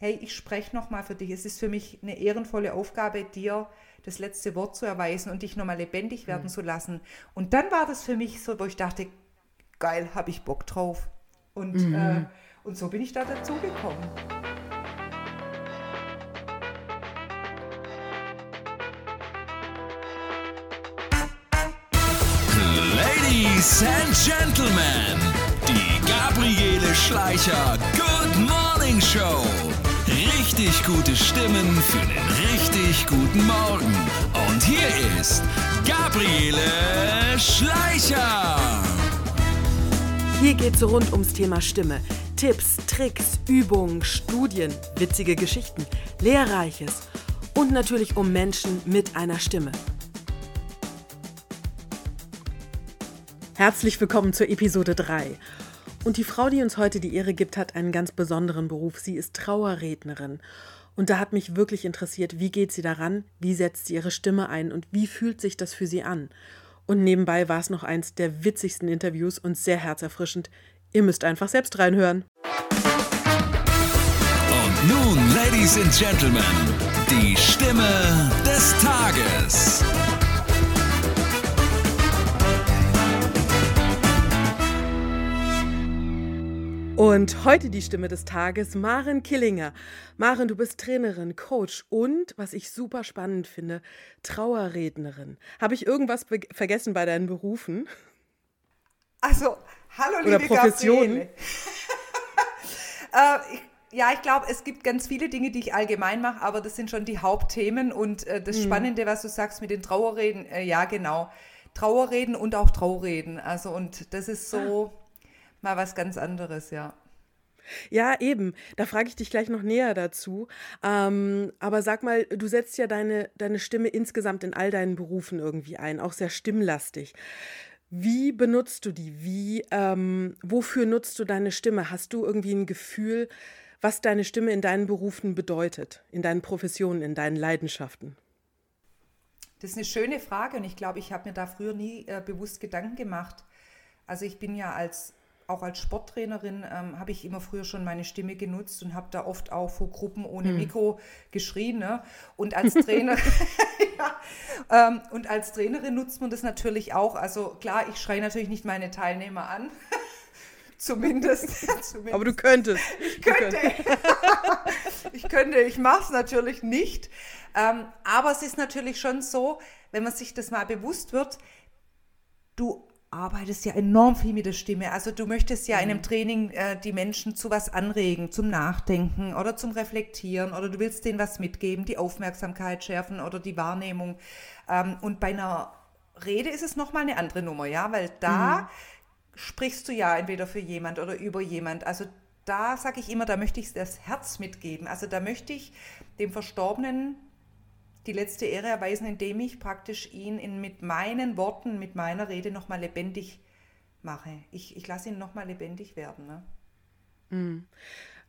hey, ich spreche nochmal für dich. Es ist für mich eine ehrenvolle Aufgabe, dir das letzte Wort zu erweisen und dich nochmal lebendig werden mhm. zu lassen. Und dann war das für mich so, wo ich dachte, geil, habe ich Bock drauf. Und, mhm. äh, und so bin ich da dazugekommen. Ladies and Gentlemen, die Gabriele Schleicher Good Morning Show. Richtig gute Stimmen für den richtig guten Morgen. Und hier ist Gabriele Schleicher. Hier geht es rund ums Thema Stimme. Tipps, Tricks, Übungen, Studien, witzige Geschichten, Lehrreiches und natürlich um Menschen mit einer Stimme. Herzlich willkommen zur Episode 3. Und die Frau, die uns heute die Ehre gibt, hat einen ganz besonderen Beruf. Sie ist Trauerrednerin. Und da hat mich wirklich interessiert, wie geht sie daran, wie setzt sie ihre Stimme ein und wie fühlt sich das für sie an? Und nebenbei war es noch eins der witzigsten Interviews und sehr herzerfrischend. Ihr müsst einfach selbst reinhören. Und nun, Ladies and Gentlemen, die Stimme des Tages. Und heute die Stimme des Tages, Maren Killinger. Maren, du bist Trainerin, Coach und, was ich super spannend finde, Trauerrednerin. Habe ich irgendwas vergessen bei deinen Berufen? Also, hallo liebe Oder Professionen? äh, ich, ja, ich glaube, es gibt ganz viele Dinge, die ich allgemein mache, aber das sind schon die Hauptthemen. Und äh, das hm. Spannende, was du sagst mit den Trauerreden, äh, ja, genau. Trauerreden und auch Traureden. Also, und das ist so. Mal was ganz anderes, ja. Ja, eben. Da frage ich dich gleich noch näher dazu. Ähm, aber sag mal, du setzt ja deine, deine Stimme insgesamt in all deinen Berufen irgendwie ein, auch sehr stimmlastig. Wie benutzt du die? Wie, ähm, wofür nutzt du deine Stimme? Hast du irgendwie ein Gefühl, was deine Stimme in deinen Berufen bedeutet, in deinen Professionen, in deinen Leidenschaften? Das ist eine schöne Frage und ich glaube, ich habe mir da früher nie äh, bewusst Gedanken gemacht. Also ich bin ja als auch als Sporttrainerin ähm, habe ich immer früher schon meine Stimme genutzt und habe da oft auch vor Gruppen ohne hm. Mikro geschrien. Ne? Und als Trainer ja, ähm, und als Trainerin nutzt man das natürlich auch. Also klar, ich schreie natürlich nicht meine Teilnehmer an. zumindest, zumindest, Aber du könntest. Ich könnte. ich könnte. Ich mache es natürlich nicht. Ähm, aber es ist natürlich schon so, wenn man sich das mal bewusst wird, du arbeitest ja enorm viel mit der Stimme. Also du möchtest ja mhm. in einem. Training äh, die Menschen zu was anregen, zum Nachdenken oder zum Reflektieren oder du willst denen was mitgeben, die Aufmerksamkeit schärfen oder die Wahrnehmung. Ähm, und bei einer Rede ist es nochmal eine andere Nummer, ja, weil da mhm. sprichst du ja entweder für jemand oder über jemand. Also da sage ich immer, da möchte ich das Herz mitgeben. Also da möchte ich dem Verstorbenen die letzte Ehre erweisen, indem ich praktisch ihn in, mit meinen Worten, mit meiner Rede nochmal lebendig mache. Ich, ich lasse ihn nochmal lebendig werden. Ne? Mhm.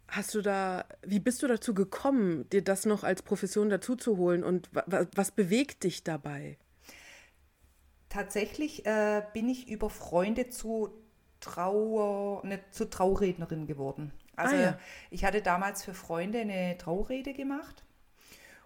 Hast du da, wie bist du dazu gekommen, dir das noch als Profession dazu zu holen und was bewegt dich dabei? Tatsächlich äh, bin ich über Freunde zu Trauer, ne, zu Traurednerin geworden. Also ah, ja. ich hatte damals für Freunde eine Traurede gemacht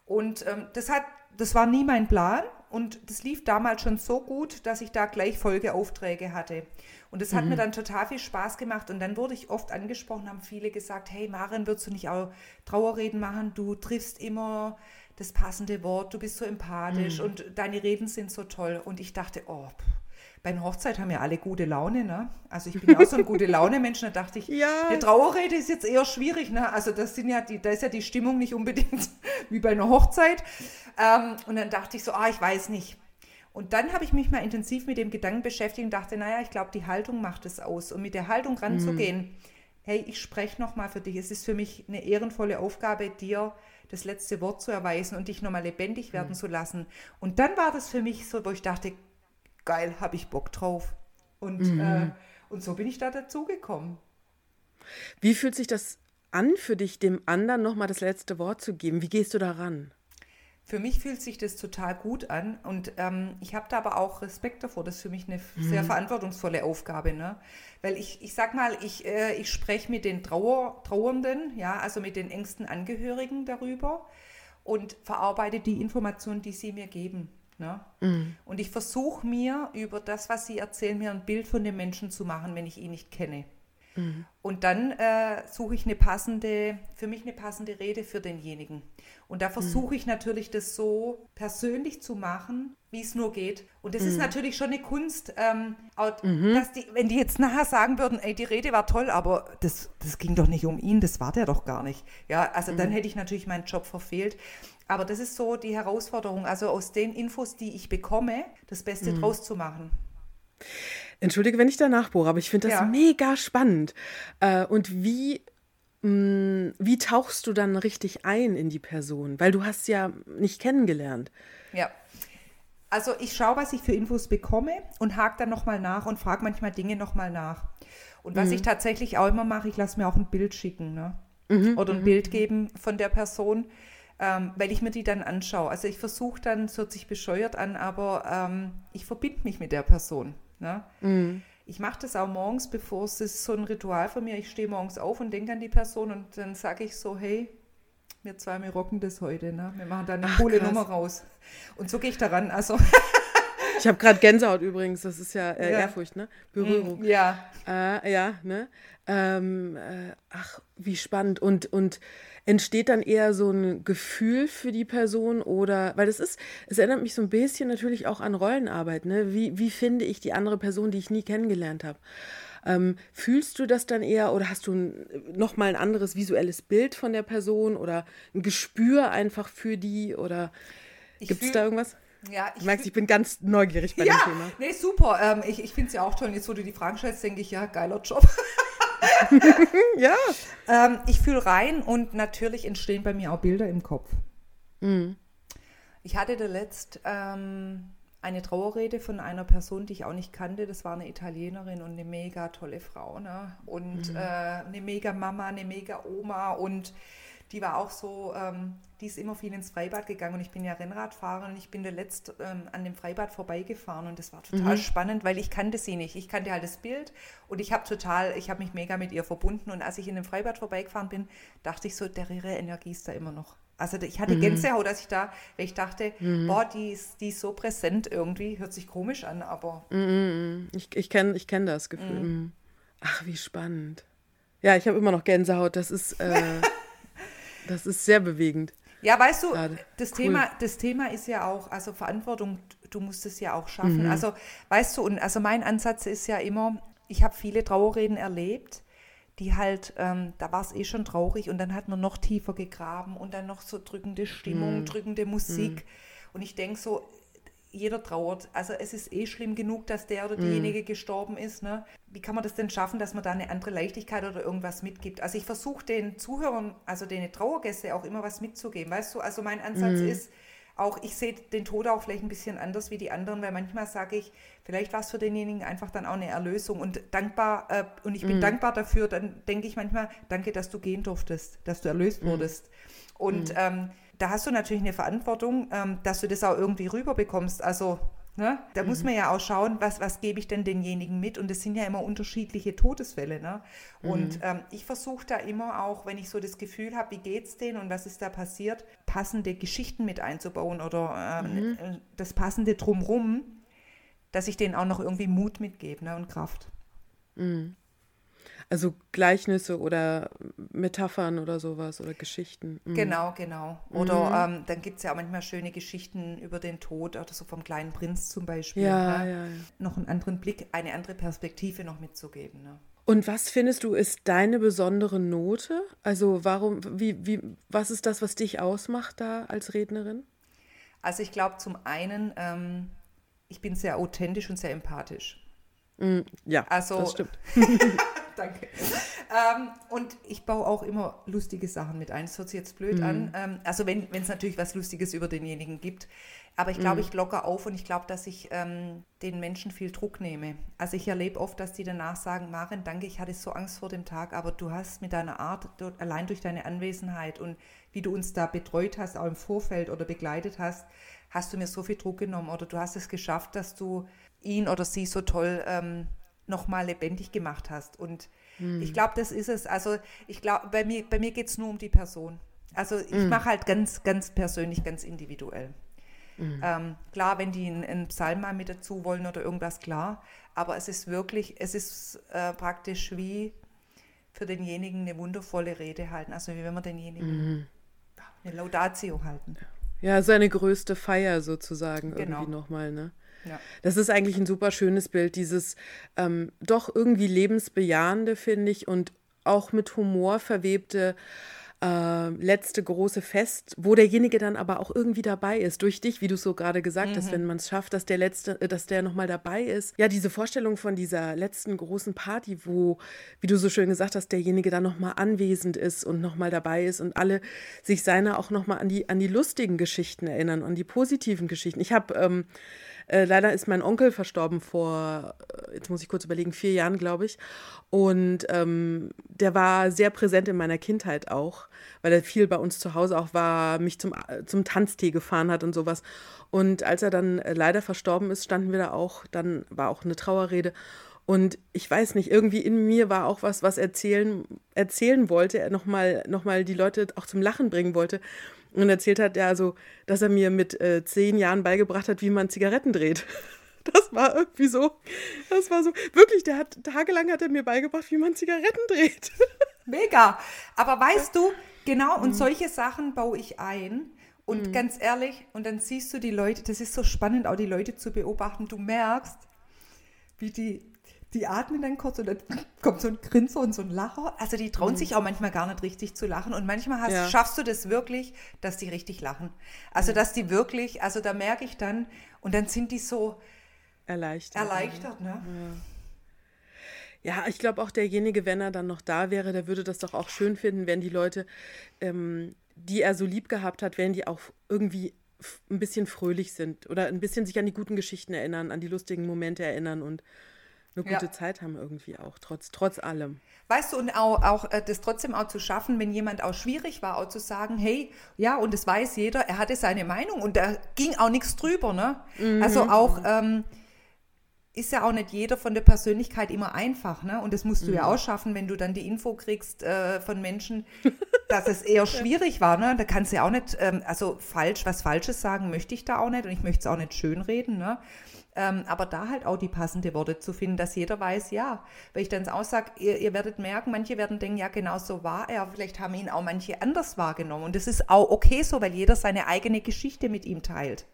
und ähm, das hat, das war nie mein Plan und das lief damals schon so gut, dass ich da gleich Folgeaufträge hatte. Und das hat mhm. mir dann total viel Spaß gemacht. Und dann wurde ich oft angesprochen, haben viele gesagt, hey Maren, würdest du nicht auch Trauerreden machen? Du triffst immer das passende Wort, du bist so empathisch mhm. und deine Reden sind so toll. Und ich dachte, oh, pff, bei einer Hochzeit haben ja alle gute Laune, ne? Also ich bin auch so ein gute Laune-Mensch, da dachte ich, ja. eine Trauerrede ist jetzt eher schwierig, ne? Also das sind ja die, da ist ja die Stimmung nicht unbedingt wie bei einer Hochzeit. Ähm, und dann dachte ich so, ah, ich weiß nicht. Und dann habe ich mich mal intensiv mit dem Gedanken beschäftigt und dachte, naja, ich glaube, die Haltung macht es aus. Und mit der Haltung ranzugehen, mhm. hey, ich spreche nochmal für dich. Es ist für mich eine ehrenvolle Aufgabe, dir das letzte Wort zu erweisen und dich nochmal lebendig werden mhm. zu lassen. Und dann war das für mich so, wo ich dachte, geil, habe ich Bock drauf. Und, mhm. äh, und so bin ich da dazugekommen. Wie fühlt sich das an für dich, dem anderen nochmal das letzte Wort zu geben? Wie gehst du daran? für mich fühlt sich das total gut an und ähm, ich habe da aber auch Respekt davor. Das ist für mich eine mhm. sehr verantwortungsvolle Aufgabe, ne? Weil ich, ich sag mal, ich, äh, ich spreche mit den Trauer, Trauernden, ja, also mit den engsten Angehörigen darüber und verarbeite die Informationen, die sie mir geben. Ne? Mhm. Und ich versuche mir über das, was sie erzählen, mir ein Bild von dem Menschen zu machen, wenn ich ihn nicht kenne. Mhm. Und dann äh, suche ich eine passende, für mich eine passende Rede für denjenigen. Und da versuche mhm. ich natürlich, das so persönlich zu machen, wie es nur geht. Und das mhm. ist natürlich schon eine Kunst, ähm, mhm. dass die, wenn die jetzt nachher sagen würden, ey, die Rede war toll, aber das, das ging doch nicht um ihn, das war der doch gar nicht. Ja, also dann mhm. hätte ich natürlich meinen Job verfehlt. Aber das ist so die Herausforderung, also aus den Infos, die ich bekomme, das Beste mhm. draus zu machen. Entschuldige, wenn ich da nachbohre, aber ich finde das ja. mega spannend. Äh, und wie, mm, wie tauchst du dann richtig ein in die Person? Weil du hast ja nicht kennengelernt. Ja. Also ich schaue, was ich für Infos bekomme und hake dann nochmal nach und frage manchmal Dinge nochmal nach. Und was mhm. ich tatsächlich auch immer mache, ich lasse mir auch ein Bild schicken ne? Mhm, oder ein mhm. Bild geben von der Person, ähm, weil ich mir die dann anschaue. Also ich versuche dann, es hört sich bescheuert an, aber ähm, ich verbinde mich mit der Person. Ne? Mhm. Ich mache das auch morgens, bevor es ist so ein Ritual von mir. Ich stehe morgens auf und denke an die Person und dann sage ich so, hey, wir zwei, wir rocken das heute. Ne? Wir machen da eine Ach, coole krass. Nummer raus. Und so gehe ich daran. Also ich habe gerade Gänsehaut übrigens, das ist ja, äh, ja. Ehrfurcht, ne? Berührung. Mm, ja. Äh, ja, ne? Ähm, äh, ach, wie spannend. Und, und entsteht dann eher so ein Gefühl für die Person oder, weil das ist, es erinnert mich so ein bisschen natürlich auch an Rollenarbeit, ne? Wie, wie finde ich die andere Person, die ich nie kennengelernt habe? Ähm, fühlst du das dann eher oder hast du ein, noch mal ein anderes visuelles Bild von der Person oder ein Gespür einfach für die oder gibt es da irgendwas? Ja, ich merkst, ich bin ganz neugierig bei ja, dem Thema. Nee, super. Ähm, ich ich finde es ja auch toll. Jetzt, wo du die Fragen stellst, denke ich, ja, geiler Job. ja. Ähm, ich fühle rein und natürlich entstehen bei mir auch Bilder im Kopf. Mhm. Ich hatte da letzt ähm, eine Trauerrede von einer Person, die ich auch nicht kannte. Das war eine Italienerin und eine mega tolle Frau. Ne? Und mhm. äh, eine mega Mama, eine mega Oma und die war auch so, ähm, die ist immer viel ins Freibad gegangen und ich bin ja Rennradfahrer und ich bin da letzt ähm, an dem Freibad vorbeigefahren und das war total mhm. spannend, weil ich kannte sie nicht. Ich kannte halt das Bild und ich habe total, ich habe mich mega mit ihr verbunden und als ich in dem Freibad vorbeigefahren bin, dachte ich so, der ihre Energie ist da immer noch. Also ich hatte mhm. Gänsehaut, dass ich da, weil ich dachte, mhm. boah, die ist, die ist so präsent irgendwie, hört sich komisch an, aber. Mhm, mhm. Ich, ich kenne ich kenn das Gefühl. Mhm. Ach, wie spannend. Ja, ich habe immer noch Gänsehaut. Das ist. Äh Das ist sehr bewegend. Ja, weißt du, das, cool. Thema, das Thema ist ja auch, also Verantwortung, du musst es ja auch schaffen. Mhm. Also, weißt du, und also mein Ansatz ist ja immer, ich habe viele Trauerreden erlebt, die halt, ähm, da war es eh schon traurig und dann hat man noch tiefer gegraben und dann noch so drückende Stimmung, mhm. drückende Musik. Mhm. Und ich denke so, jeder trauert. Also es ist eh schlimm genug, dass der oder diejenige mm. gestorben ist. Ne? Wie kann man das denn schaffen, dass man da eine andere Leichtigkeit oder irgendwas mitgibt? Also ich versuche den Zuhörern, also den Trauergäste auch immer was mitzugeben. Weißt du, also mein Ansatz mm. ist, auch ich sehe den Tod auch vielleicht ein bisschen anders wie die anderen, weil manchmal sage ich, vielleicht war es für denjenigen einfach dann auch eine Erlösung und dankbar, äh, und ich bin mm. dankbar dafür, dann denke ich manchmal, danke, dass du gehen durftest, dass du erlöst wurdest. Und ähm, da hast du natürlich eine Verantwortung, ähm, dass du das auch irgendwie rüberbekommst. Also Ne? Da mhm. muss man ja auch schauen, was, was gebe ich denn denjenigen mit? Und es sind ja immer unterschiedliche Todesfälle. Ne? Und mhm. ähm, ich versuche da immer auch, wenn ich so das Gefühl habe, wie geht es denen und was ist da passiert, passende Geschichten mit einzubauen oder ähm, mhm. Äh, das passende drumrum, dass ich denen auch noch irgendwie Mut mitgebe ne? und Kraft. Also Gleichnisse oder Metaphern oder sowas oder Geschichten. Mhm. Genau, genau. Oder mhm. ähm, dann gibt es ja auch manchmal schöne Geschichten über den Tod oder so vom kleinen Prinz zum Beispiel. Ja, ne? ja, ja. Noch einen anderen Blick, eine andere Perspektive noch mitzugeben. Ne? Und was findest du ist deine besondere Note? Also warum, wie, wie, was ist das, was dich ausmacht da als Rednerin? Also ich glaube zum einen, ähm, ich bin sehr authentisch und sehr empathisch. Mm, ja, also, das stimmt. Danke. Ähm, und ich baue auch immer lustige Sachen mit ein. Das hört sich jetzt blöd mhm. an. Ähm, also wenn es natürlich was Lustiges über denjenigen gibt. Aber ich glaube, mhm. ich locker auf und ich glaube, dass ich ähm, den Menschen viel Druck nehme. Also ich erlebe oft, dass die danach sagen, Maren, danke, ich hatte so Angst vor dem Tag, aber du hast mit deiner Art, allein durch deine Anwesenheit und wie du uns da betreut hast, auch im Vorfeld oder begleitet hast, hast du mir so viel Druck genommen oder du hast es geschafft, dass du ihn oder sie so toll ähm, nochmal lebendig gemacht hast. Und mhm. ich glaube, das ist es. Also ich glaube, bei mir, bei mir geht es nur um die Person. Also ich mhm. mache halt ganz, ganz persönlich, ganz individuell. Mhm. Ähm, klar, wenn die einen, Psalm mal mit dazu wollen oder irgendwas, klar. Aber es ist wirklich, es ist äh, praktisch wie für denjenigen eine wundervolle Rede halten. Also wie wenn man denjenigen mhm. eine Laudatio halten. Ja, seine größte Feier sozusagen genau. irgendwie nochmal, ne? Ja. Das ist eigentlich ein super schönes Bild, dieses ähm, doch irgendwie lebensbejahende, finde ich, und auch mit Humor verwebte äh, letzte große Fest, wo derjenige dann aber auch irgendwie dabei ist, durch dich, wie du so gerade gesagt mhm. hast, wenn man es schafft, dass der letzte, äh, dass der nochmal dabei ist. Ja, diese Vorstellung von dieser letzten großen Party, wo, wie du so schön gesagt hast, derjenige dann nochmal anwesend ist und nochmal dabei ist und alle sich seiner auch nochmal an die, an die lustigen Geschichten erinnern, an die positiven Geschichten. Ich habe ähm, äh, leider ist mein Onkel verstorben vor, äh, jetzt muss ich kurz überlegen, vier Jahren, glaube ich. Und ähm, der war sehr präsent in meiner Kindheit auch, weil er viel bei uns zu Hause auch war, mich zum, zum Tanztee gefahren hat und sowas. Und als er dann äh, leider verstorben ist, standen wir da auch, dann war auch eine Trauerrede. Und ich weiß nicht, irgendwie in mir war auch was, was erzählen, erzählen wollte, er nochmal noch die Leute auch zum Lachen bringen wollte und erzählt hat, ja, also, dass er mir mit äh, zehn Jahren beigebracht hat, wie man Zigaretten dreht. Das war irgendwie so, das war so, wirklich, der hat, tagelang hat er mir beigebracht, wie man Zigaretten dreht. Mega. Aber weißt du, genau, und mhm. solche Sachen baue ich ein. Und mhm. ganz ehrlich, und dann siehst du die Leute, das ist so spannend, auch die Leute zu beobachten. Du merkst, wie die die atmen dann kurz und dann kommt so ein Grinser und so ein Lacher. Also die trauen mhm. sich auch manchmal gar nicht richtig zu lachen. Und manchmal hast, ja. schaffst du das wirklich, dass die richtig lachen. Also dass die wirklich, also da merke ich dann, und dann sind die so erleichtert. Erleichtert, ne? Ja. ja ich glaube auch derjenige, wenn er dann noch da wäre, der würde das doch auch schön finden, wenn die Leute, ähm, die er so lieb gehabt hat, wenn die auch irgendwie ein bisschen fröhlich sind oder ein bisschen sich an die guten Geschichten erinnern, an die lustigen Momente erinnern und eine gute ja. Zeit haben irgendwie auch, trotz, trotz allem. Weißt du, und auch, auch äh, das trotzdem auch zu schaffen, wenn jemand auch schwierig war, auch zu sagen, hey, ja, und das weiß jeder, er hatte seine Meinung und da ging auch nichts drüber, ne? Mhm. Also auch ähm, ist ja auch nicht jeder von der Persönlichkeit immer einfach, ne? Und das musst du mhm. ja auch schaffen, wenn du dann die Info kriegst äh, von Menschen, dass es eher schwierig war, ne? Da kannst du ja auch nicht, ähm, also falsch, was Falsches sagen möchte ich da auch nicht und ich möchte es auch nicht schönreden, ne? Ähm, aber da halt auch die passende Worte zu finden, dass jeder weiß, ja, weil ich dann auch sage, ihr, ihr, werdet merken, manche werden denken, ja, genau so war er, vielleicht haben ihn auch manche anders wahrgenommen. Und das ist auch okay so, weil jeder seine eigene Geschichte mit ihm teilt.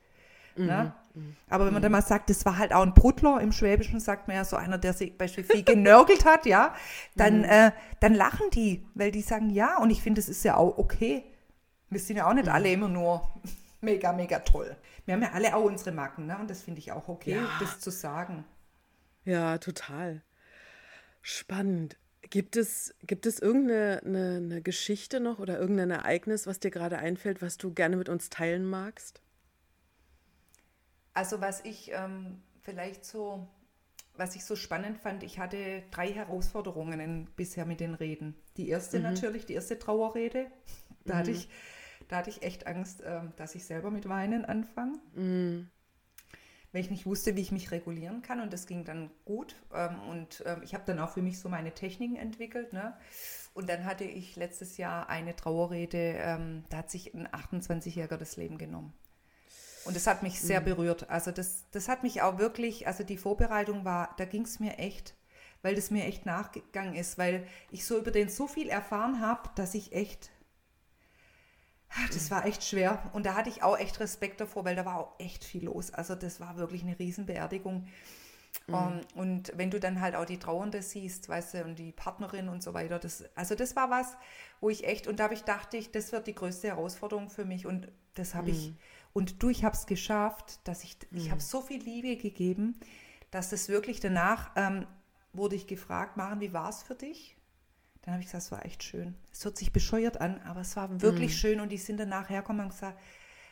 Mhm. Ne? Mhm. Aber wenn man dann mal sagt, das war halt auch ein Brudler, im Schwäbischen sagt man ja so einer, der sich beispielsweise viel genörgelt hat, ja, dann, mhm. äh, dann lachen die, weil die sagen, ja, und ich finde, das ist ja auch okay. Wir sind ja auch nicht mhm. alle immer nur mega, mega toll. Wir haben ja alle auch unsere Macken, ne? Und das finde ich auch okay, ja. das zu sagen. Ja, total. Spannend. Gibt es, gibt es irgendeine eine, eine Geschichte noch oder irgendein Ereignis, was dir gerade einfällt, was du gerne mit uns teilen magst? Also was ich ähm, vielleicht so, was ich so spannend fand, ich hatte drei Herausforderungen bisher mit den Reden. Die erste mhm. natürlich, die erste Trauerrede. Da mhm. hatte ich da hatte ich echt Angst, ähm, dass ich selber mit Weinen anfange. Mm. Weil ich nicht wusste, wie ich mich regulieren kann. Und das ging dann gut. Ähm, und ähm, ich habe dann auch für mich so meine Techniken entwickelt. Ne? Und dann hatte ich letztes Jahr eine Trauerrede, da hat sich ein 28-Jähriger das Leben genommen. Und das hat mich sehr mm. berührt. Also das, das hat mich auch wirklich, also die Vorbereitung war, da ging es mir echt, weil das mir echt nachgegangen ist, weil ich so über den so viel erfahren habe, dass ich echt das war echt schwer. Und da hatte ich auch echt Respekt davor, weil da war auch echt viel los. Also das war wirklich eine Riesenbeerdigung. Mhm. Um, ähm, und wenn du dann halt auch die Trauernde siehst, weißt du, und die Partnerin und so weiter, das, also das war was, wo ich echt, und da habe ich dachte ich, das wird die größte Herausforderung für mich. Und das habe mhm. ich, und du, ich habe es geschafft, dass ich, mhm. ich habe so viel Liebe gegeben, dass das wirklich danach, ähm, wurde ich gefragt, Maren, wie war es für dich? Dann habe ich gesagt, es war echt schön. Es hört sich bescheuert an, aber es war wirklich mhm. schön. Und die sind dann nachher hergekommen und gesagt,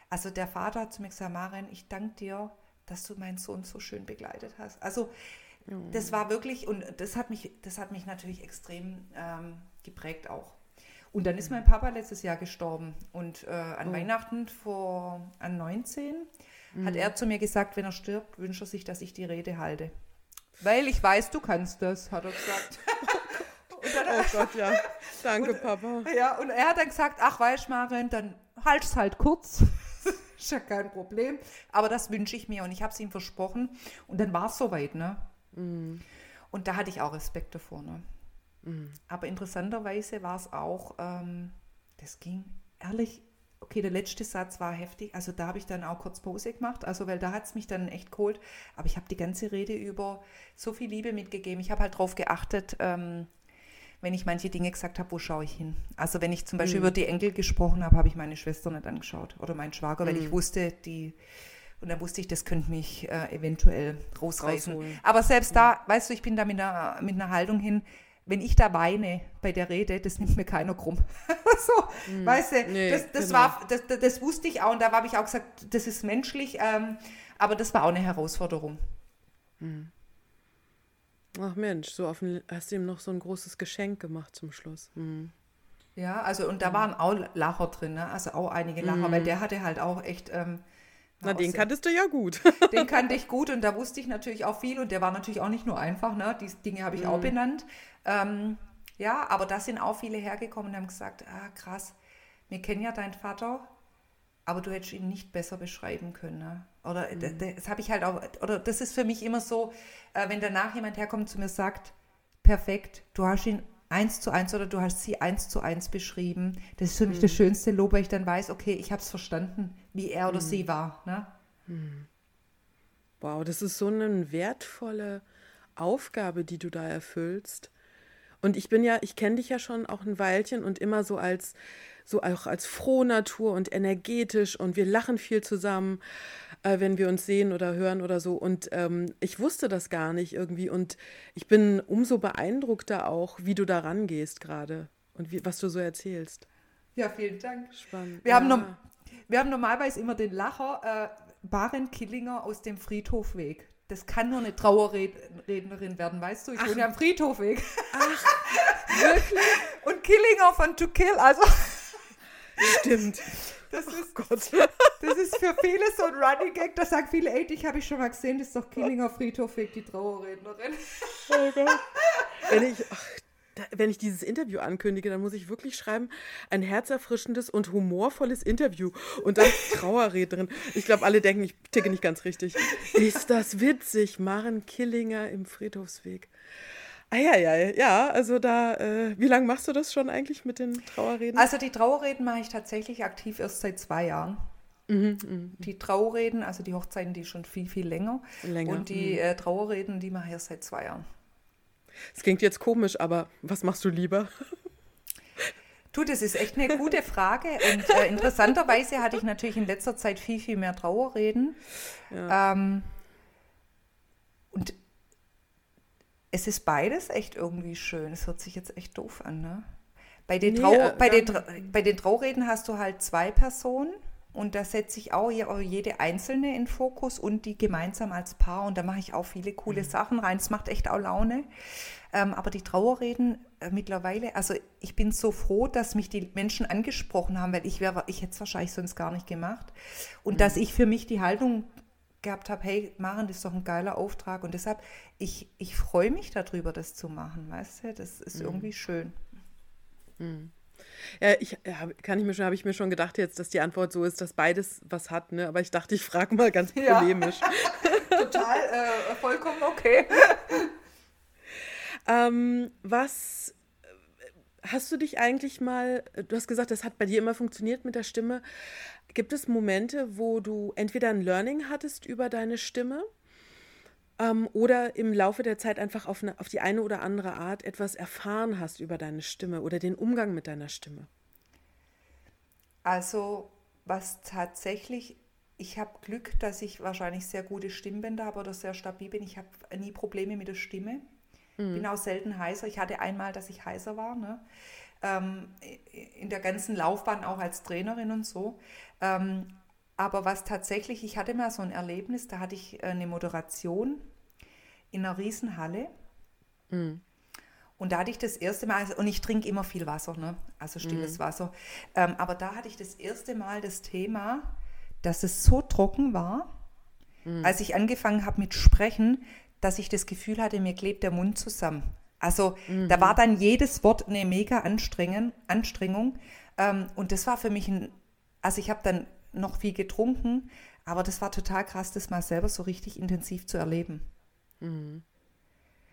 also der Vater hat zu mir gesagt, Maren, ich danke dir, dass du meinen Sohn so schön begleitet hast. Also mhm. das war wirklich, und das hat mich, das hat mich natürlich extrem ähm, geprägt auch. Und dann ist mein Papa letztes Jahr gestorben. Und äh, an oh. Weihnachten vor an 19 mhm. hat er zu mir gesagt, wenn er stirbt, wünscht er sich, dass ich die Rede halte. Weil ich weiß, du kannst das, hat er gesagt. Dann, oh Gott, ja. Danke, und, Papa. Ja, und er hat dann gesagt, ach, weißt Maren, dann halt es halt kurz. ist ja kein Problem. Aber das wünsche ich mir und ich habe es ihm versprochen. Und dann war es soweit, ne? Mhm. Und da hatte ich auch Respekt davor, ne? Mhm. Aber interessanterweise war es auch, ähm, das ging ehrlich, okay, der letzte Satz war heftig, also da habe ich dann auch kurz Pause gemacht, also weil da hat es mich dann echt geholt, aber ich habe die ganze Rede über so viel Liebe mitgegeben. Ich habe halt darauf geachtet, ähm, wenn ich manche Dinge gesagt habe, wo schaue ich hin? Also wenn ich zum Beispiel mhm. über die Enkel gesprochen habe, habe ich meine Schwester nicht angeschaut oder meinen Schwager, mhm. weil ich wusste, die und dann wusste ich, das könnte mich äh, eventuell rausreißen. Rausholen. Aber selbst mhm. da, weißt du, ich bin da mit einer, mit einer Haltung hin, wenn ich da weine bei der Rede, das nimmt mir keiner krumm. so, mhm. weißt du, nee, das, das, genau. war, das, das, wusste ich auch und da habe ich auch gesagt, das ist menschlich, ähm, aber das war auch eine Herausforderung. Mhm. Ach Mensch, so auf ein, hast du ihm noch so ein großes Geschenk gemacht zum Schluss. Mhm. Ja, also und da waren auch Lacher drin, ne? also auch einige Lacher, mhm. weil der hatte halt auch echt. Ähm, Na, den kanntest du ja gut. den kannte ich gut und da wusste ich natürlich auch viel und der war natürlich auch nicht nur einfach, ne? Die Dinge habe ich mhm. auch benannt. Ähm, ja, aber da sind auch viele hergekommen und haben gesagt, ah krass, wir kennen ja deinen Vater, aber du hättest ihn nicht besser beschreiben können. Ne? Oder mhm. das habe ich halt auch, oder das ist für mich immer so, äh, wenn danach jemand herkommt und zu mir sagt, perfekt, du hast ihn eins zu eins oder du hast sie eins zu eins beschrieben. Das ist für mhm. mich das schönste Lob, weil ich dann weiß, okay, ich habe es verstanden, wie er oder mhm. sie war. Ne? Mhm. Wow, das ist so eine wertvolle Aufgabe, die du da erfüllst. Und ich bin ja, ich kenne dich ja schon auch ein Weilchen und immer so als so auch als frohe Natur und energetisch und wir lachen viel zusammen, äh, wenn wir uns sehen oder hören oder so. Und ähm, ich wusste das gar nicht irgendwie und ich bin umso beeindruckter auch, wie du da rangehst gerade und wie, was du so erzählst. Ja, vielen Dank. Spannend. Wir, ja. haben, wir haben normalerweise immer den Lacher äh, Baren Killinger aus dem Friedhofweg. Das kann nur eine Trauerrednerin werden, weißt du? Ich Ach. wohne ja am Friedhofweg. Ach, wirklich? Und Killinger von To Kill, also Stimmt. Das oh ist, Gott. das ist für viele so ein Running Gag. Da sagen viele, ey, dich habe ich schon mal gesehen, das ist doch Killinger Friedhof wegen die Trauerrednerin. Oh Gott. Wenn ich, ach, wenn ich dieses Interview ankündige, dann muss ich wirklich schreiben, ein herzerfrischendes und humorvolles Interview und dann Trauerrednerin. Ich glaube, alle denken, ich ticke nicht ganz richtig. Ist das witzig? Maren Killinger im Friedhofsweg. Ah ja, ja, ja, also da, äh, wie lange machst du das schon eigentlich mit den Trauerreden? Also die Trauerreden mache ich tatsächlich aktiv erst seit zwei Jahren. Mhm, mh. Die Trauerreden, also die Hochzeiten, die schon viel, viel länger. länger. Und die mhm. äh, Trauerreden, die mache ich erst seit zwei Jahren. Es klingt jetzt komisch, aber was machst du lieber? Du, das ist echt eine gute Frage. Und äh, interessanterweise hatte ich natürlich in letzter Zeit viel, viel mehr Trauerreden. Ja. Ähm, und es ist beides echt irgendwie schön. Es hört sich jetzt echt doof an, ne? Bei den, nee, Trau äh, bei, den, bei den Traureden hast du halt zwei Personen und da setze ich auch jede einzelne in Fokus und die gemeinsam als Paar und da mache ich auch viele coole mhm. Sachen rein. Es macht echt auch Laune. Ähm, aber die Trauerreden äh, mittlerweile, also ich bin so froh, dass mich die Menschen angesprochen haben, weil ich ich hätte es wahrscheinlich sonst gar nicht gemacht. Und mhm. dass ich für mich die Haltung gehabt habe, hey, machen, das ist doch ein geiler Auftrag. Und deshalb, ich, ich freue mich darüber, das zu machen, weißt du? Das ist mhm. irgendwie schön. Mhm. Ja, ich ja, kann ich mir schon, habe ich mir schon gedacht jetzt, dass die Antwort so ist, dass beides was hat, ne? Aber ich dachte, ich frage mal ganz polemisch. Ja. Total, äh, vollkommen okay. ähm, was hast du dich eigentlich mal, du hast gesagt, das hat bei dir immer funktioniert mit der Stimme. Gibt es Momente, wo du entweder ein Learning hattest über deine Stimme ähm, oder im Laufe der Zeit einfach auf, eine, auf die eine oder andere Art etwas erfahren hast über deine Stimme oder den Umgang mit deiner Stimme? Also, was tatsächlich, ich habe Glück, dass ich wahrscheinlich sehr gute Stimmbänder habe oder sehr stabil bin. Ich habe nie Probleme mit der Stimme. Mhm. Bin auch selten heißer. Ich hatte einmal, dass ich heißer war, ne? Ähm, in der ganzen Laufbahn auch als Trainerin und so. Ähm, aber was tatsächlich, ich hatte mal so ein Erlebnis, da hatte ich eine Moderation in einer Riesenhalle. Mhm. Und da hatte ich das erste Mal, und ich trinke immer viel Wasser, ne? also stilles mhm. Wasser. Ähm, aber da hatte ich das erste Mal das Thema, dass es so trocken war, mhm. als ich angefangen habe mit Sprechen, dass ich das Gefühl hatte, mir klebt der Mund zusammen. Also mhm. da war dann jedes Wort eine mega Anstrengung. Anstrengung. Ähm, und das war für mich ein, also ich habe dann noch viel getrunken, aber das war total krass, das mal selber so richtig intensiv zu erleben. Mhm.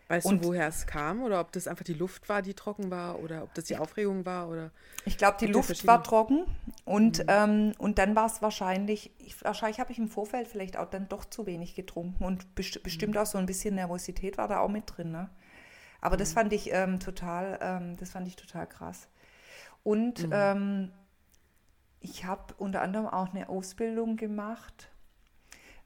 Weißt und, du, woher es kam oder ob das einfach die Luft war, die trocken war oder ob das die Aufregung war? Oder ich glaube, die Luft war trocken und, mhm. ähm, und dann war es wahrscheinlich, ich, wahrscheinlich habe ich im Vorfeld vielleicht auch dann doch zu wenig getrunken und best, bestimmt mhm. auch so ein bisschen Nervosität war da auch mit drin. Ne? Aber mhm. das fand ich ähm, total, ähm, das fand ich total krass. Und mhm. ähm, ich habe unter anderem auch eine Ausbildung gemacht,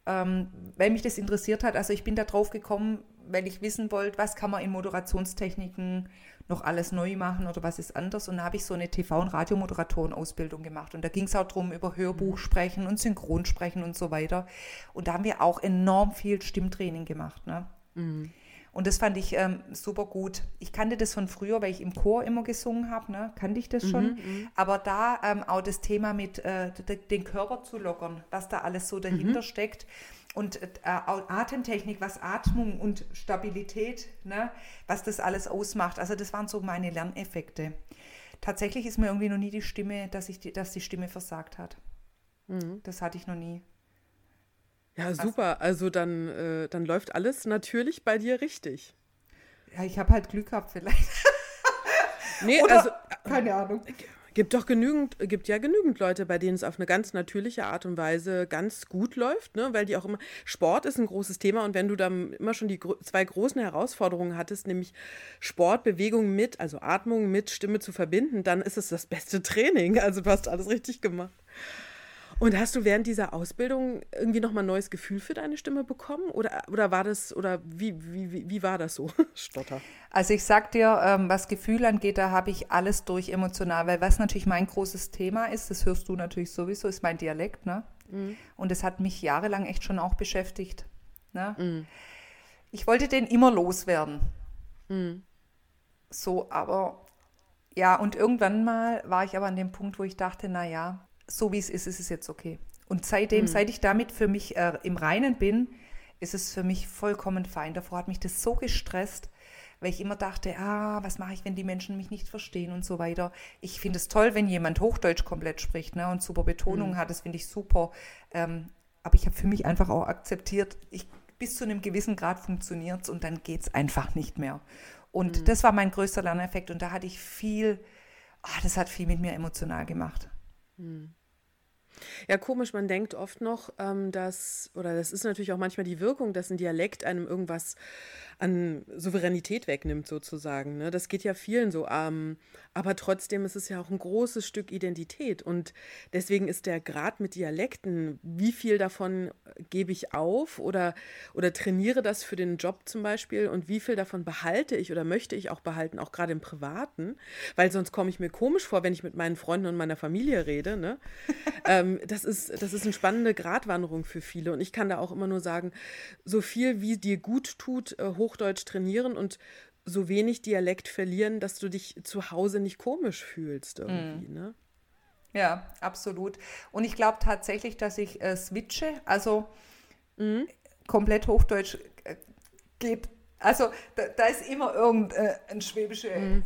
ähm, weil mich das interessiert hat. Also ich bin da drauf gekommen, weil ich wissen wollte, was kann man in Moderationstechniken noch alles neu machen oder was ist anders. Und da habe ich so eine TV- und Radiomoderatoren-Ausbildung gemacht. Und da ging es auch darum, über Hörbuch mhm. sprechen und Synchronsprechen und so weiter. Und da haben wir auch enorm viel Stimmtraining gemacht. Ne? Mhm. Und das fand ich ähm, super gut. Ich kannte das von früher, weil ich im Chor immer gesungen habe, ne? kannte ich das schon. Mhm, mhm, Aber da ähm, auch das Thema mit äh, den Körper zu lockern, was da alles so dahinter mhm. steckt und äh, Atemtechnik, was Atmung und Stabilität, ne, was das alles ausmacht. Also das waren so meine Lerneffekte. Tatsächlich ist mir irgendwie noch nie die Stimme, dass, ich die, dass die Stimme versagt hat. Mhm. Das hatte ich noch nie. Ja, super. Also dann, äh, dann läuft alles natürlich bei dir richtig. Ja, ich habe halt Glück gehabt vielleicht. nee, Oder, also keine Ahnung. Gibt doch genügend, gibt ja genügend Leute, bei denen es auf eine ganz natürliche Art und Weise ganz gut läuft, ne? weil die auch immer, Sport ist ein großes Thema und wenn du dann immer schon die zwei großen Herausforderungen hattest, nämlich Sport, Bewegung mit, also Atmung mit Stimme zu verbinden, dann ist es das beste Training. Also du hast alles richtig gemacht. Und hast du während dieser Ausbildung irgendwie nochmal ein neues Gefühl für deine Stimme bekommen? Oder, oder war das, oder wie, wie, wie, war das so? Stotter. Also ich sag dir, ähm, was Gefühl angeht, da habe ich alles durch emotional, weil was natürlich mein großes Thema ist, das hörst du natürlich sowieso, ist mein Dialekt, ne? Mhm. Und das hat mich jahrelang echt schon auch beschäftigt. Ne? Mhm. Ich wollte den immer loswerden. Mhm. So, aber ja, und irgendwann mal war ich aber an dem Punkt, wo ich dachte, naja, so wie es ist, ist es jetzt okay. Und seitdem, mhm. seit ich damit für mich äh, im Reinen bin, ist es für mich vollkommen fein. Davor hat mich das so gestresst, weil ich immer dachte, ah, was mache ich, wenn die Menschen mich nicht verstehen und so weiter. Ich finde es toll, wenn jemand Hochdeutsch komplett spricht ne, und super Betonung mhm. hat, das finde ich super. Ähm, aber ich habe für mich einfach auch akzeptiert, ich, bis zu einem gewissen Grad funktioniert es und dann geht es einfach nicht mehr. Und mhm. das war mein größter Lerneffekt und da hatte ich viel, ah, das hat viel mit mir emotional gemacht. Mhm. Ja, komisch, man denkt oft noch, ähm, dass, oder das ist natürlich auch manchmal die Wirkung, dass ein Dialekt einem irgendwas an Souveränität wegnimmt, sozusagen. Ne? Das geht ja vielen so. Ähm, aber trotzdem ist es ja auch ein großes Stück Identität. Und deswegen ist der Grad mit Dialekten, wie viel davon gebe ich auf oder, oder trainiere das für den Job zum Beispiel und wie viel davon behalte ich oder möchte ich auch behalten, auch gerade im Privaten, weil sonst komme ich mir komisch vor, wenn ich mit meinen Freunden und meiner Familie rede. Ne? ähm, das, ist, das ist eine spannende Gratwanderung für viele. Und ich kann da auch immer nur sagen, so viel wie dir gut tut, äh, hoch Hochdeutsch trainieren und so wenig Dialekt verlieren, dass du dich zu Hause nicht komisch fühlst irgendwie, mm. ne? Ja, absolut. Und ich glaube tatsächlich, dass ich äh, switche, also mm. komplett Hochdeutsch äh, geht. Also da, da, ist immer irgendein äh, schwäbischer, mm.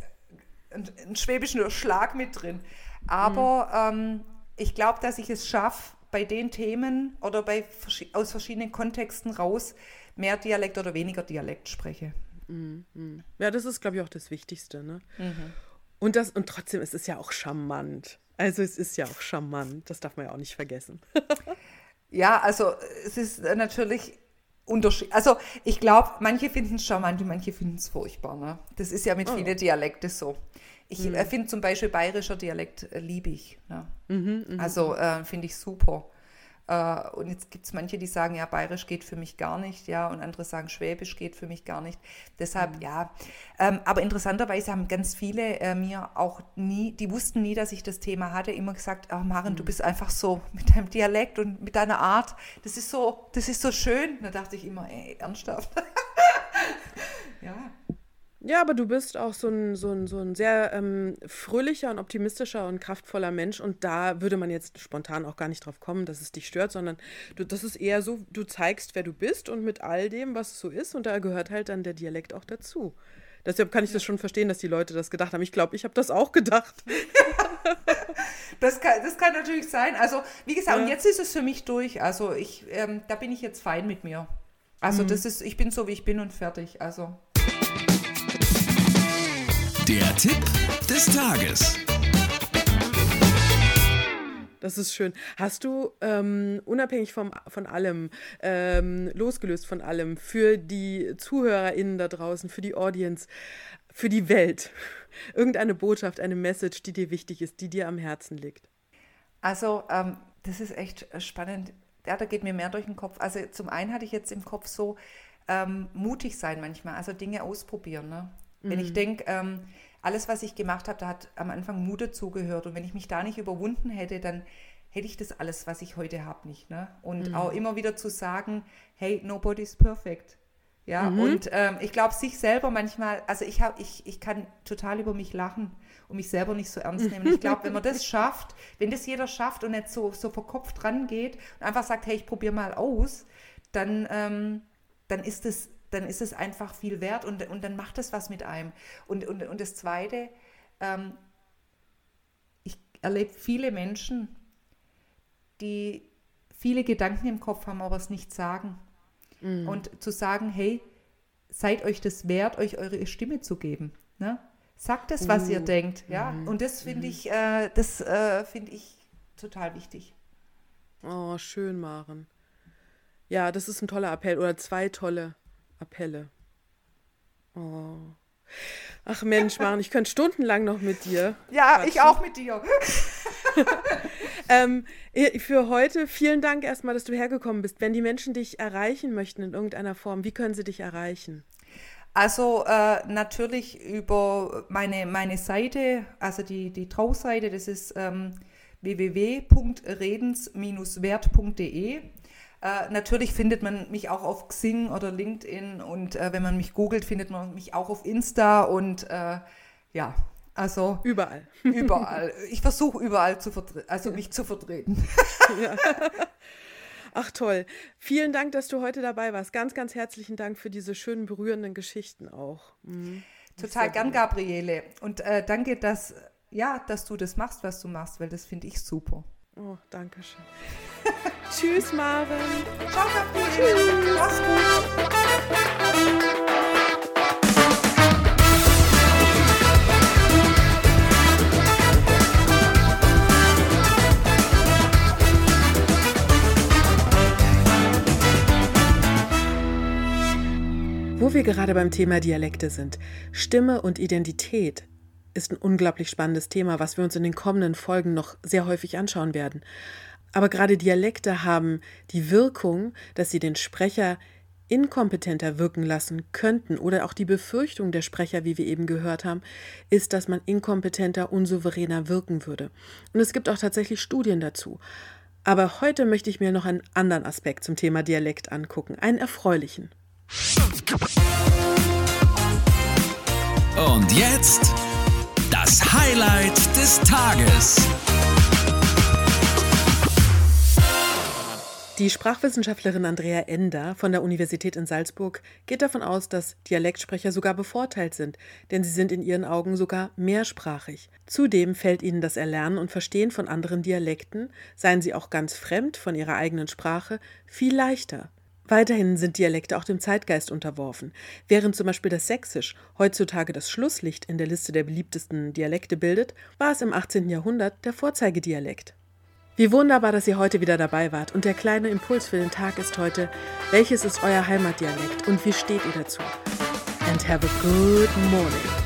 ein, ein, schwäbischer Schlag mit drin. Aber mhm. ähm, ich glaube, dass ich es schaffe, bei den Themen oder bei, aus verschiedenen Kontexten raus mehr Dialekt oder weniger Dialekt spreche. Mhm, mhm. Ja, das ist, glaube ich, auch das Wichtigste. Ne? Mhm. Und, das, und trotzdem ist es ja auch charmant. Also es ist ja auch charmant, das darf man ja auch nicht vergessen. ja, also es ist natürlich Unterschied. Also ich glaube, manche finden es charmant und manche finden es furchtbar. Ne? Das ist ja mit oh. vielen Dialekten so. Ich mhm. äh, finde zum Beispiel bayerischer Dialekt äh, liebe ich. Ne? Mhm, mh, also äh, finde ich super. Äh, und jetzt gibt es manche, die sagen, ja, bayerisch geht für mich gar nicht, ja, und andere sagen, schwäbisch geht für mich gar nicht. Deshalb, mhm. ja. Ähm, aber interessanterweise haben ganz viele äh, mir auch nie, die wussten nie, dass ich das Thema hatte, immer gesagt, ach Maren, mhm. du bist einfach so mit deinem Dialekt und mit deiner Art, das ist so, das ist so schön. Da dachte ich immer, ey, ernsthaft. ja. Ja, aber du bist auch so ein, so ein, so ein sehr ähm, fröhlicher und optimistischer und kraftvoller Mensch. Und da würde man jetzt spontan auch gar nicht drauf kommen, dass es dich stört, sondern du, das ist eher so, du zeigst, wer du bist und mit all dem, was so ist. Und da gehört halt dann der Dialekt auch dazu. Deshalb kann ich das schon verstehen, dass die Leute das gedacht haben. Ich glaube, ich habe das auch gedacht. das, kann, das kann natürlich sein. Also, wie gesagt, ja. und jetzt ist es für mich durch. Also, ich, ähm, da bin ich jetzt fein mit mir. Also, mhm. das ist, ich bin so, wie ich bin und fertig. Also. Der Tipp des Tages. Das ist schön. Hast du ähm, unabhängig vom, von allem, ähm, losgelöst von allem, für die ZuhörerInnen da draußen, für die Audience, für die Welt, irgendeine Botschaft, eine Message, die dir wichtig ist, die dir am Herzen liegt? Also, ähm, das ist echt äh, spannend. Ja, da geht mir mehr durch den Kopf. Also, zum einen hatte ich jetzt im Kopf so, ähm, mutig sein manchmal, also Dinge ausprobieren. Ne? Wenn ich mhm. denke, ähm, alles, was ich gemacht habe, da hat am Anfang Mut dazugehört. Und wenn ich mich da nicht überwunden hätte, dann hätte ich das alles, was ich heute habe, nicht. Ne? Und mhm. auch immer wieder zu sagen, hey, nobody's perfect. Ja, mhm. und ähm, ich glaube, sich selber manchmal, also ich habe, ich, ich kann total über mich lachen und mich selber nicht so ernst nehmen. ich glaube, wenn man das schafft, wenn das jeder schafft und nicht so, so verkopft rangeht und einfach sagt, hey, ich probiere mal aus, dann, ähm, dann ist es dann ist es einfach viel wert und, und dann macht es was mit einem. Und, und, und das Zweite, ähm, ich erlebe viele Menschen, die viele Gedanken im Kopf haben, aber es nicht sagen. Mhm. Und zu sagen, hey, seid euch das wert, euch eure Stimme zu geben. Ne? Sagt es, was uh. ihr denkt. Ja? Mhm. Und das finde mhm. ich, äh, das äh, finde ich total wichtig. Oh, schön, Maren. Ja, das ist ein toller Appell oder zwei tolle Appelle. Oh. Ach Mensch, Maren, ich könnte stundenlang noch mit dir. Ja, quatschen. ich auch mit dir. ähm, für heute vielen Dank erstmal, dass du hergekommen bist. Wenn die Menschen dich erreichen möchten in irgendeiner Form, wie können sie dich erreichen? Also äh, natürlich über meine, meine Seite, also die, die Trauseite, das ist ähm, www.redens-wert.de. Äh, natürlich findet man mich auch auf Xing oder LinkedIn und äh, wenn man mich googelt, findet man mich auch auf Insta und äh, ja, also überall. Überall. Ich versuche überall zu vertreten, also mich zu vertreten. Ja. Ach toll. Vielen Dank, dass du heute dabei warst. Ganz, ganz herzlichen Dank für diese schönen, berührenden Geschichten auch. Mhm. Total gern, Gabriele. Und äh, danke, dass, ja, dass du das machst, was du machst, weil das finde ich super. Oh, danke schön. Tschüss, Marvin. Ciao, Tschüss. Mach's gut. Wo wir gerade beim Thema Dialekte sind, Stimme und Identität ist ein unglaublich spannendes Thema, was wir uns in den kommenden Folgen noch sehr häufig anschauen werden. Aber gerade Dialekte haben die Wirkung, dass sie den Sprecher inkompetenter wirken lassen könnten oder auch die Befürchtung der Sprecher, wie wir eben gehört haben, ist, dass man inkompetenter, unsouveräner wirken würde. Und es gibt auch tatsächlich Studien dazu. Aber heute möchte ich mir noch einen anderen Aspekt zum Thema Dialekt angucken, einen erfreulichen. Und jetzt das Highlight des Tages. Die Sprachwissenschaftlerin Andrea Ender von der Universität in Salzburg geht davon aus, dass Dialektsprecher sogar bevorteilt sind, denn sie sind in ihren Augen sogar mehrsprachig. Zudem fällt ihnen das Erlernen und Verstehen von anderen Dialekten, seien sie auch ganz fremd von ihrer eigenen Sprache, viel leichter. Weiterhin sind Dialekte auch dem Zeitgeist unterworfen. Während zum Beispiel das Sächsisch heutzutage das Schlusslicht in der Liste der beliebtesten Dialekte bildet, war es im 18. Jahrhundert der Vorzeigedialekt. Wie wunderbar, dass ihr heute wieder dabei wart. Und der kleine Impuls für den Tag ist heute, welches ist euer Heimatdialekt und wie steht ihr dazu? And have a good morning.